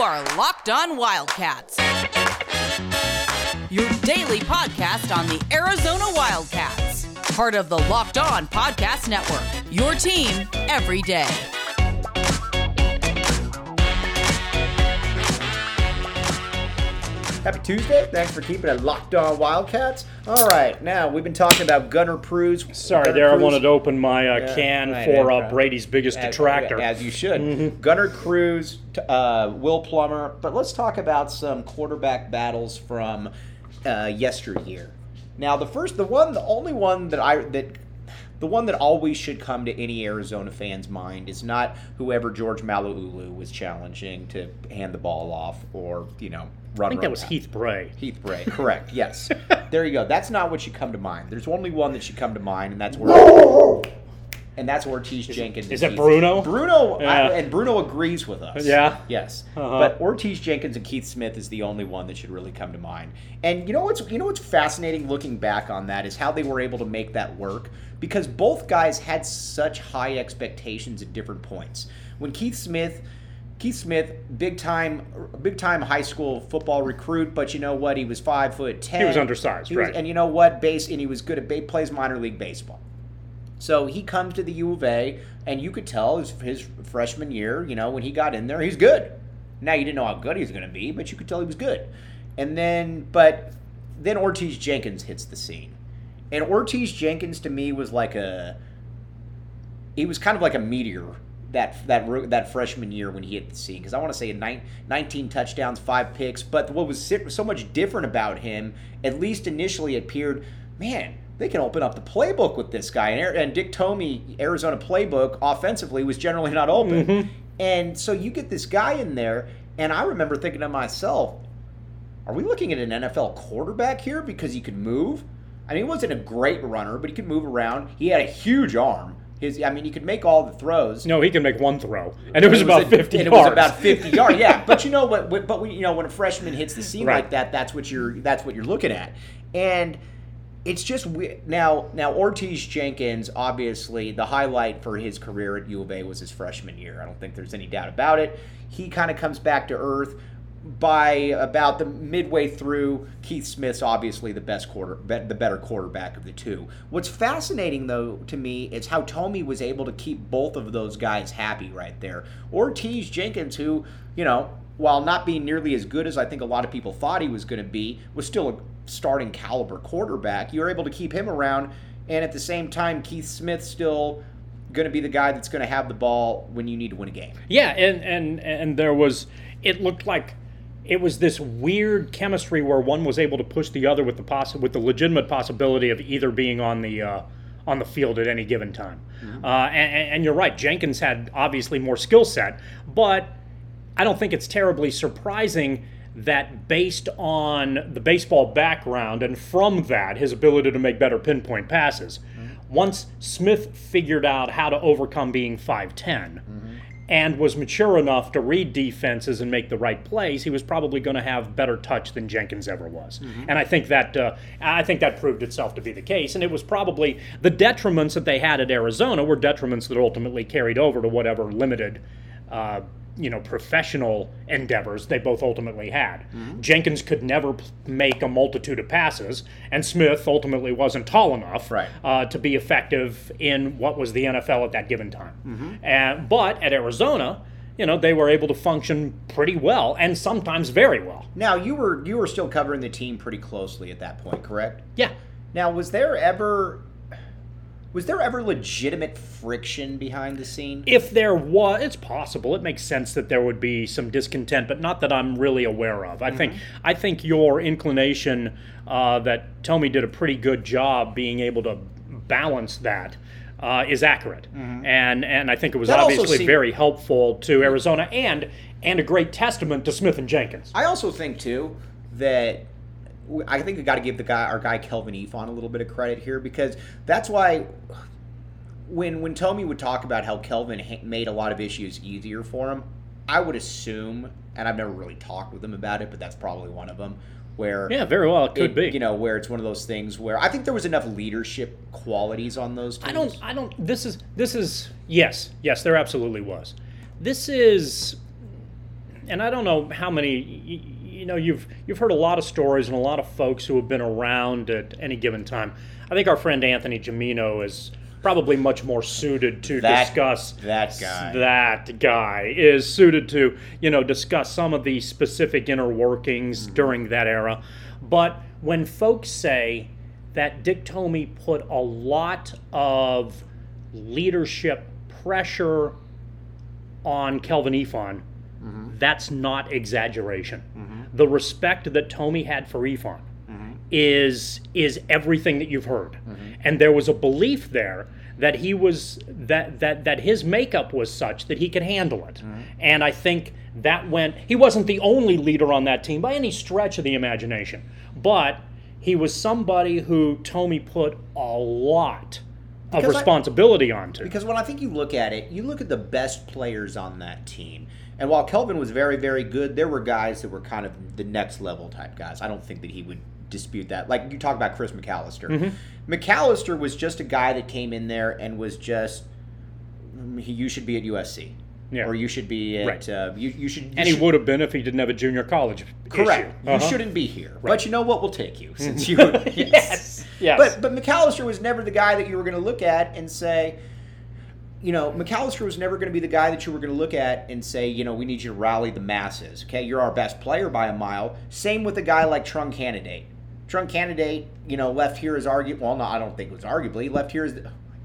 are Locked On Wildcats, your daily podcast on the Arizona Wildcats, part of the Locked On Podcast Network. Your team every day. Happy Tuesday. Thanks for keeping it locked on Wildcats. All right, now we've been talking about Gunnar Cruz. Sorry, Gunnar there I wanted to open my uh, Yeah, can right, for uh. Brady's biggest As- detractor. As you should. Mm-hmm. Gunnar Cruz, uh, Will Plummer. But let's talk about some quarterback battles from uh, yesteryear. Now, the first, the one, the only one that I that. The one that always should come to any Arizona fan's mind is not whoever George Malauulu was challenging to hand the ball off or, you know, run. I think that was around. Heath Bray. Heath Bray, correct. Yes, there you go. That's not what should come to mind. There's only one that should come to mind, and that's where, and that's Ortege Jenkins. is and that Keith- Bruno? Bruno, I- and Bruno agrees with us. Yeah? Yes, Uh-huh. but Ortege Jenkins and Keith Smith is the only one that should really come to mind. And you know what's you know what's fascinating looking back on that is how they were able to make that work because both guys had such high expectations at different points. When Keith Smith Keith Smith, big time, big time high school football recruit, but you know what? He was five foot ten. He was undersized, He was- right. and you know what? Base, and he was good at ba- plays minor league baseball. So he comes to the U of A, and you could tell his, his freshman year, you know, when he got in there, he's good. Now you didn't know how good he was going to be, but you could tell he was good. And then, but then Ortege Jenkins hits the scene, and Ortege Jenkins to me was like a, he was kind of like a meteor that that that freshman year when he hit the scene because I want to say nine, 19 touchdowns, five picks. But what was so much different about him, at least initially, appeared, man, they can open up the playbook with this guy. And, and Dick Tomey, Arizona playbook, offensively was generally not open. Mm-hmm. And so you get this guy in there, and I remember thinking to myself, are we looking at an NFL quarterback here because he could move? I mean, he wasn't a great runner, but he could move around. He had a huge arm. His, I mean, he could make all the throws. No, he can make one throw, and it was about a- 50 and yards. It was about 50 yards. Yeah, but you know what? But you know when a freshman hits the scene Right. like that, that's what you're that's what you're looking at, and it's just we- now now Ortege Jenkins obviously the highlight for his career at U of A was his freshman year. I don't think there's any doubt about it. He kind of comes back to earth by about the midway through, Keith Smith's obviously the best quarter, the better quarterback of the two. What's fascinating though to me is how Tomey was able to keep both of those guys happy right there. Ortiz Jenkins, who you know, while not being nearly as good as I think a lot of people thought he was going to be, was still a starting caliber quarterback. You were able to keep him around, and at the same time, Keith Smith still going to be the guy that's going to have the ball when you need to win a game. Yeah, and and and there was. It looked like it was this weird chemistry where one was able to push the other with the poss- with the legitimate possibility of either being on the. Uh, on the field at any given time, uh, and, and you're right. Jenkins had obviously more skill set, but I don't think it's terribly surprising that based on the baseball background and from that his ability to make better pinpoint passes, once Smith figured out how to overcome being 5'10 and was mature enough to read defenses and make the right plays, he was probably going to have better touch than Jenkins ever was. And I think that uh, I think that proved itself to be the case. And it was probably the detriments that they had at Arizona were detriments that ultimately carried over to whatever limited. Uh, you know, professional endeavors they both ultimately had. Jenkins could never p- make a multitude of passes, and Smith ultimately wasn't tall enough Right. uh, to be effective in what was the NFL at that given time. And, but at Arizona, you know, they were able to function pretty well and sometimes very well. Now you were you were still covering the team pretty closely at that point, correct? Yeah. Now was there ever was there ever legitimate friction behind the scene? If there was, it's possible. It makes sense that there would be some discontent, but not that I'm really aware of. I think I think your inclination uh, that Tomey did a pretty good job being able to balance that uh, is accurate, and and I think it was That obviously seemed- very helpful to Arizona and and a great testament to Smith and Jenkins. I also think too that I think we got to give the guy our guy Kelvin Eafon a little bit of credit here because that's why when when Tomey would talk about how Kelvin ha- made a lot of issues easier for him, I would assume, and I've never really talked with him about it, but that's probably one of them. Where Yeah, very well it could it- be. you know where it's one of those things where I think there was enough leadership qualities on those teams. I don't. I don't. This is. This is. Yes. Yes. There absolutely was. This is. and I don't know how many. You, know, you've you've heard a lot of stories and a lot of folks who have been around at any given time. I think our friend Anthony Gimino is probably much more suited to That- discuss that guy. That guy is suited to you know discuss some of the specific inner workings Mm-hmm. during that era. But when folks say that Dick Tomey put a lot of leadership pressure on Kelvin Eafon, that's not exaggeration. Mm-hmm. The respect that Tomey had for Eafon mm-hmm. is is everything that you've heard, and there was a belief there that he was that that that his makeup was such that he could handle it, and I think that went. He wasn't the only leader on that team by any stretch of the imagination, but he was somebody who Tomey put a lot of responsibility I- onto. Because when I think you look at it, you look at the best players on that team. And while Kelvin was very, very good, there were guys that were kind of the next level type guys. I don't think that he would dispute that. Like you talk about Chris McAlister. Mm-hmm. McAlister was just a guy that came in there and was just, you should be at USC. Yeah. Or you should be at, Right. uh, you, you should. you and he should- would have been if he didn't have a junior college Correct. issue. You Uh-huh. shouldn't be here. But you know what? We'll take you since you. Yes. Yes. But but McAlister was never the guy that you were going to look at and say, you know, McAlister was never going to be the guy that you were going to look at and say, you know, we need you to rally the masses. Okay, you're our best player by a mile. Same with a guy like Trung Canidate. Trung Canidate, you know, left here as arguably. Well, no, I don't think it was arguably. Left here as.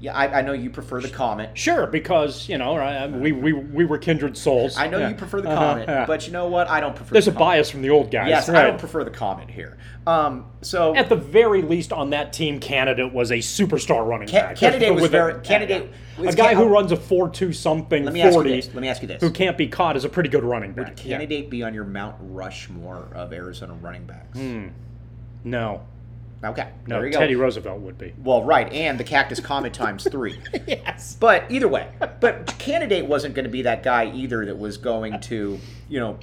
Yeah, I, I know you prefer the comment. Sure, because you know I- we, we we were kindred souls. I know Yeah. you prefer the Uh-huh, comment, yeah. but you know what? I don't prefer. there's the a comment. bias from the old guys. Yes, I don't prefer the comment here. Um, so At the very least, on that team, Canidate was a superstar running back. Canidate was With a- very- Canidate yeah. a guy ca- who runs a four-two something let me ask you forty, this. Let me ask you this. who can't be caught is a pretty good running back. Would Yeah. Canidate be on your Mount Rushmore of Arizona running backs? No, Okay, no, there you go. Teddy Roosevelt would be. well, right, and the Cactus Comet times three. yes. But either way, but Canidate wasn't going to be that guy either that was going to, you know,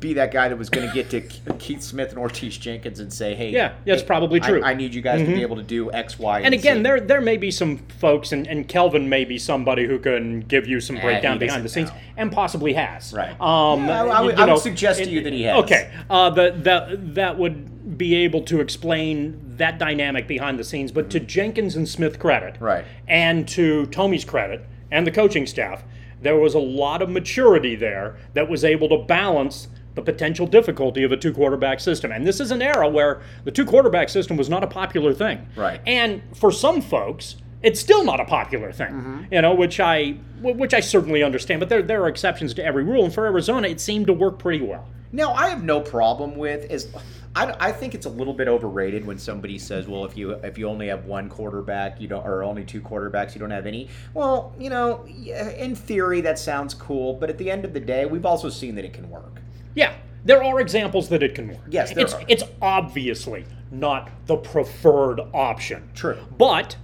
be that guy that was going to get to Keith Smith and Ortege Jenkins and say, "Hey, Yeah, that's hey, probably true. Mm-hmm. I, need you guys to be able to do X, Y, and, And again, Z." there there may be some folks, and, and Kelvin may be somebody who can give you some he breakdown behind the scenes, know. and possibly has. Right. Um, Yeah, I- I would- you I would know, suggest to you that he has. Okay. Uh, that that that would be able to explain that dynamic behind the scenes, but to Jenkins and Smith credit, Mm-hmm. Right. and to Tomey's credit, and the coaching staff, there was a lot of maturity there that was able to balance the potential difficulty of a two quarterback system. And this is an era where the two quarterback system was not a popular thing. Right. And for some folks, it's still not a popular thing. Mm-hmm. You know, which I which I certainly understand, but there there are exceptions to every rule and for Arizona it seemed to work pretty well. Now, I have no problem with is I, I think it's a little bit overrated when somebody says, well, if you if you only have one quarterback, you don't or only two quarterbacks, you don't have any. Well, you know, in theory that sounds cool, but at the end of the day, we've also seen that it can work. Yeah, there are examples that it can work. Yes, there it's are. it's obviously not the preferred option. True. But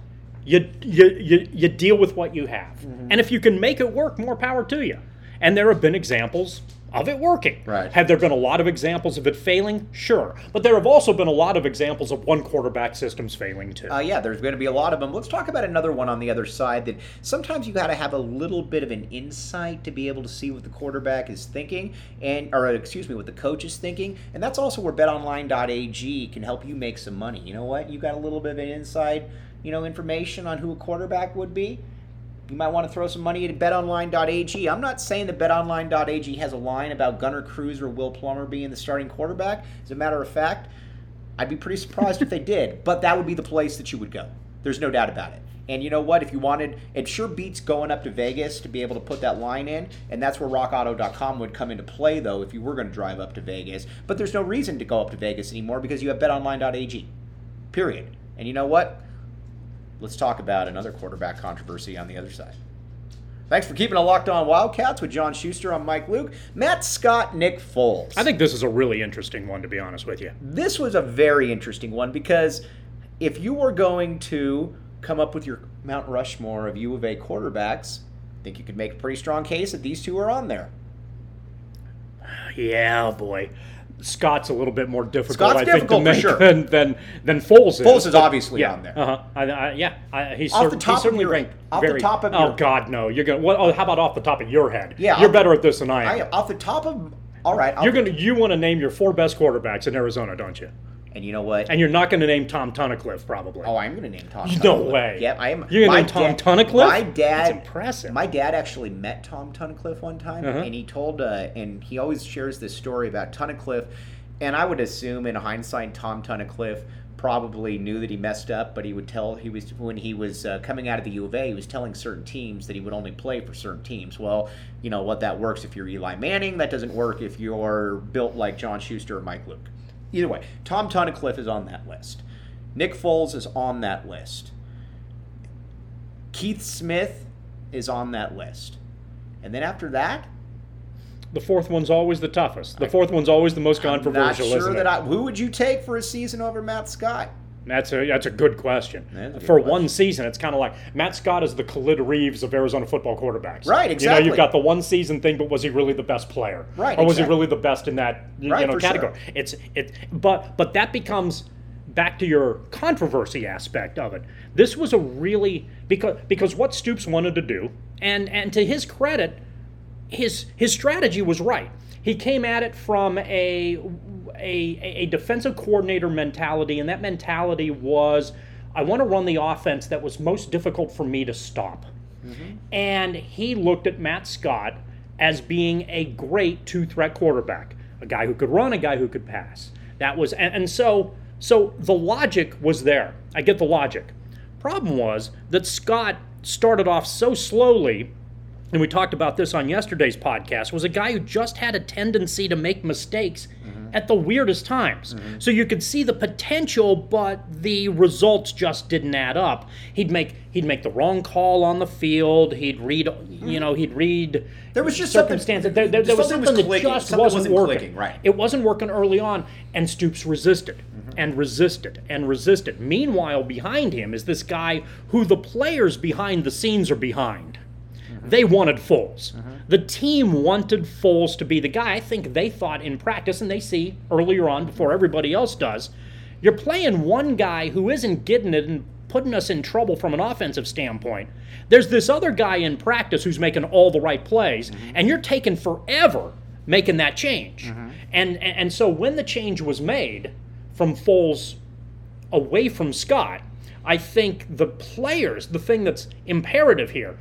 you you you, you deal with what you have. Mm-hmm. And if you can make it work, more power to you. And there have been examples of it working. Right. Have there been a lot of examples of it failing? Sure. But there have also been a lot of examples of one quarterback systems failing too. Uh, yeah, there's going to be a lot of them. Let's talk about another one on the other side that sometimes you got to have a little bit of an insight to be able to see what the quarterback is thinking, and or excuse me, what the coach is thinking, and that's also where BetOnline.ag can help you make some money. You know what? You got a little bit of an inside, you know, information on who a quarterback would be. You might want to throw some money at betonline.ag. I'm not saying that betonline.ag has a line about Gunnar Cruz or Will Plummer being the starting quarterback. As a matter of fact, I'd be pretty surprised if they did, but that would be the place that you would go. There's no doubt about it. And you know what? If you wanted, it sure beats going up to Vegas to be able to put that line in, and that's where RockAuto.com would come into play, though, if you were going to drive up to Vegas. But there's no reason to go up to Vegas anymore because you have BetOnline.ag. Period. And you know what? Let's talk about another quarterback controversy on the other side. Thanks for keeping it locked on Wildcats with John Schuster. I'm Mike Luke. Matt Scott, Nick Foles. I think this is a really interesting one to be honest with you. this was a very interesting one because if you were going to come up with your Mount Rushmore of U of A quarterbacks, I think you could make a pretty strong case that these two are on there. Yeah, boy. Scott's a little bit more difficult, Scott's I think, to difficult make sure. than, than than Foles is. Foles is but- obviously yeah, on there. Uh-huh. I, I, yeah, I, he's, Off cer- the he's top of certainly your- ranked off the top of oh your- God, no! You're gonna. What? Oh, how about off the top of your head? Yeah, you're better at this than I I, am. off the top of All right, I'll- You're gonna you want to name your four best quarterbacks in Arizona, don't you? And you know what? And you're not going to name Tom Tunnicliffe, probably. Oh, I'm going to name Tom. No Tunnicliffe. way. Yep, I am. You're gonna name Tom dad- Tunnicliffe? My dad. That's impressive. My dad actually met Tom Tunnicliffe one time, Uh-huh. and he told, uh, and he always shares this story about Tunnicliffe. And I would assume, in hindsight, Tom Tunnicliffe probably knew that he messed up, but he would tell he was when he was uh, coming out of the U of A, he was telling certain teams that he would only play for certain teams. Well, you know what that works if you're Eli Manning. That doesn't work if you're built like John Schuster or Mike Luke. Either way, Tom Tunnicliffe is on that list. Nick Foles is on that list. Keith Smith is on that list. And then after that, the fourth one's always the toughest. The fourth one's always the most I'm not controversial, sure that? I, who would you take for a season over Matt Scott? That's a that's a good question. A good For question. one season, it's kind of like Matt Scott is the Khalid Reeves of Arizona football quarterbacks. Right, exactly. You know, you've got the one season thing, but was he really the best player? Right, Or was exactly. he really the best in that you Right, know category? sure. It's it, but but that becomes back to your controversy aspect of it. This was a really because because what Stoops wanted to do, and and to his credit, his his strategy was right. He came at it from a a, a defensive coordinator mentality, and that mentality was, I want to run the offense that was most difficult for me to stop. Mm-hmm. And he looked at Matt Scott as being a great two threat quarterback, a guy who could run, a guy who could pass. That was and, and so so the logic was there. I get the logic. Problem was that Scott started off so slowly and we talked about this on yesterday's podcast, was a guy who just had a tendency to make mistakes mm-hmm. at the weirdest times. Mm-hmm. So you could see the potential, but the results just didn't add up. He'd make he'd make the wrong call on the field. He'd read, you know, he'd read. There was just something- circumstances. There, there, there was something was something, that just something wasn't, wasn't working. clicking, right. It wasn't working early on, and Stoops resisted mm-hmm. and resisted and resisted. Meanwhile, behind him is this guy who the players behind the scenes are behind. They wanted Foles. The team wanted Foles to be the guy. I think they thought in practice, and they see earlier on before everybody else does, you're playing one guy who isn't getting it and putting us in trouble from an offensive standpoint. There's this other guy in practice who's making all the right plays, and you're taking forever making that change. And, and and so when the change was made from Foles away from Scott, I think the players, the thing that's imperative here,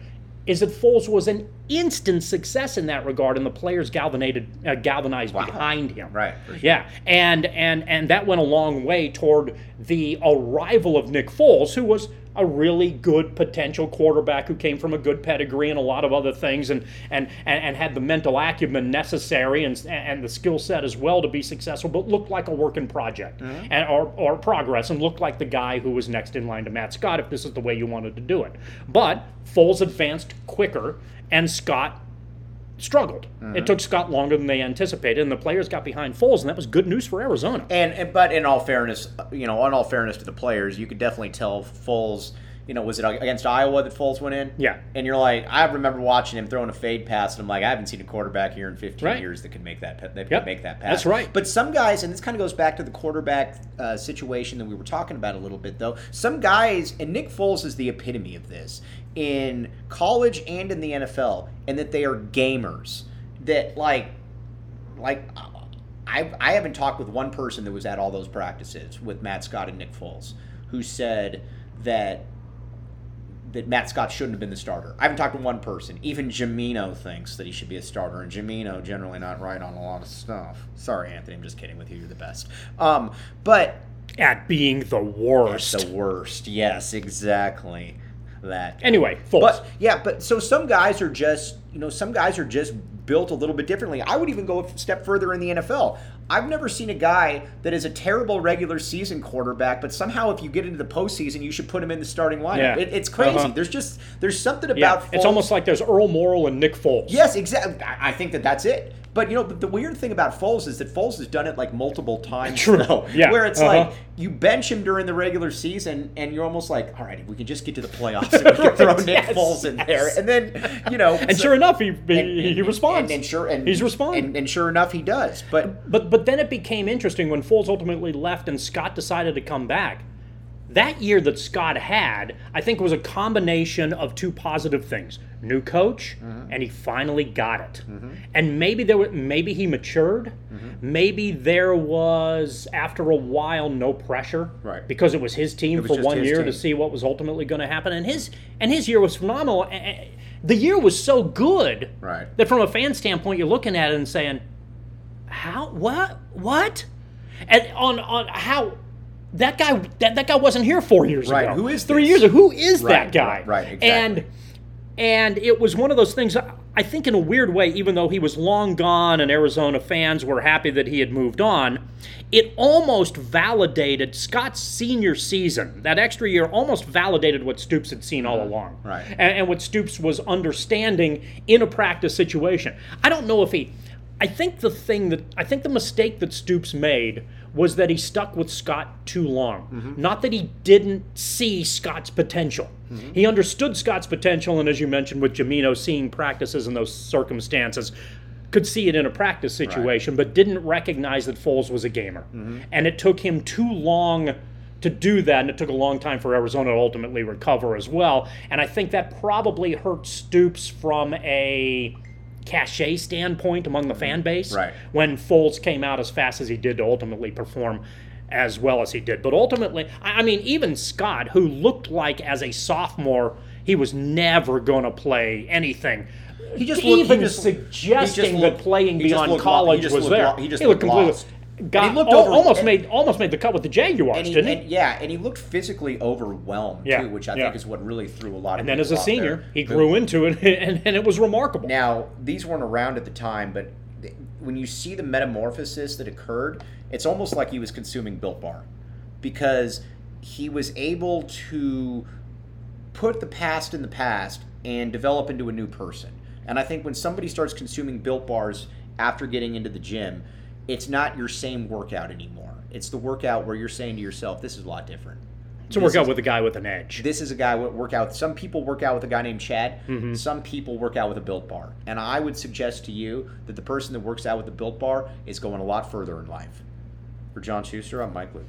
is that Foles was an instant success in that regard, and the players galvanized, uh, galvanized behind him. Right, sure. Yeah, and and and that went a long way toward the arrival of Nick Foles, who was a really good potential quarterback who came from a good pedigree and a lot of other things, and and and, and had the mental acumen necessary and and the skill set as well to be successful, but looked like a working project mm-hmm. and or, or progress, and looked like the guy who was next in line to Matt Scott if this is the way you wanted to do it. But Foles advanced quicker, and Scott struggled. It took Scott longer than they anticipated, and the players got behind Foles, and that was good news for Arizona. And, and but in all fairness, you know, in all fairness to the players, you could definitely tell Foles. You know, was it against Iowa that Foles went in? Yeah. And you're like, I remember watching him throwing a fade pass, and I'm like, I haven't seen a quarterback here in 15 Right. years that could make that that Yep. could make that pass. That's right. But some guys, and this kind of goes back to the quarterback uh, situation that we were talking about a little bit, though. Some guys, and Nick Foles is the epitome of this in college and in the NFL, and that they are gamers. That like like I I haven't talked with one person that was at all those practices with Matt Scott and Nick Foles who said that that Matt Scott shouldn't have been the starter. I haven't talked to one person. Even Gimino thinks that he should be a starter, and Gimino generally not right on a lot of stuff. Sorry, Anthony, I'm just kidding with you. You're the best. Um, but At being the worst. the worst. Yes, exactly. That. anyway, Foles. But yeah, but so some guys are just you know some guys are just built a little bit differently. I would even go a step further in the NFL. I've never seen a guy that is a terrible regular season quarterback, but somehow if you get into the postseason, you should put him in the starting lineup. Yeah. It, it's crazy. Uh-huh. There's just there's something yeah, about it's almost like there's Earl Morrall and Nick Foles. Yes, exactly. I I think that that's it. But you know, the, the weird thing about Foles is that Foles has done it like multiple times. True. Though, Yeah. Where it's Uh-huh. like you bench him during the regular season, and you're almost like, all right, we can just get to the playoffs, and we can throw Nick yes, Foles in yes. there, and then you know, And so- sure enough, he he, and- he responds. And, and sure, and he's responding. And, and sure enough, he does. But But but then it became interesting when Foles ultimately left and Scott decided to come back. That year that Scott had, I think, was a combination of two positive things: new coach, Mm-hmm. and he finally got it. And maybe there were, maybe he matured. Mm-hmm. Maybe there was after a while no pressure, Right. Because it was his team was for one year team. to see what was ultimately going to happen, and his and his year was phenomenal. The year was so good Right. that from a fan standpoint, you're looking at it and saying, "How? What? What?" And on on how that guy that, that guy wasn't here four years Right, ago. who is three this? years ago? Who is Right, that guy? right, right, exactly. And and it was one of those things. I think in a weird way, even though he was long gone and Arizona fans were happy that he had moved on, it almost validated Scott's senior season. That extra year almost validated what Stoops had seen all along. Right. And, and what Stoops was understanding in a practice situation. I don't know if he. I think the thing that I think the mistake that Stoops made was that he stuck with Scott too long. Mm-hmm. Not that he didn't see Scott's potential. Mm-hmm. He understood Scott's potential, and as you mentioned with Gimino seeing practices in those circumstances, could see it in a practice situation, but didn't recognize that Foles was a gamer. Mm-hmm. And it took him too long to do that, and it took a long time for Arizona to ultimately recover as well. And I think that probably hurt Stoops from a cachet standpoint among the fan base Mm-hmm. Right. when Foles came out as fast as he did to ultimately perform as well as he did. But ultimately, I mean, even Scott, who looked like as a sophomore, he was never going to play anything. He just even looked- he just- suggesting he just looked- that playing beyond lo- college just was looked there. lo- he just looked looked completely. lost. Got, he looked al- over- almost and- made almost made the cut with the Jaguars, And he, didn't he? and, yeah, and he looked physically overwhelmed Yeah, too, which I yeah. think is what really threw a lot of. and then as a senior, there. he grew into it, and, and it was remarkable. Now, these weren't around at the time, but when you see the metamorphosis that occurred, it's almost like he was consuming Built Bar because he was able to put the past in the past and develop into a new person. And I think when somebody starts consuming Built Bars after getting into the gym, it's not your same workout anymore. It's the workout where you're saying to yourself, this is a lot different. to work out with a guy with an edge. This is a guy would work out. Some people work out with a guy named Chad. Mm-hmm. Some people work out with a built bar. And I would suggest to you that the person that works out with a built bar is going a lot further in life. For John Schuster, I'm Mike Luke.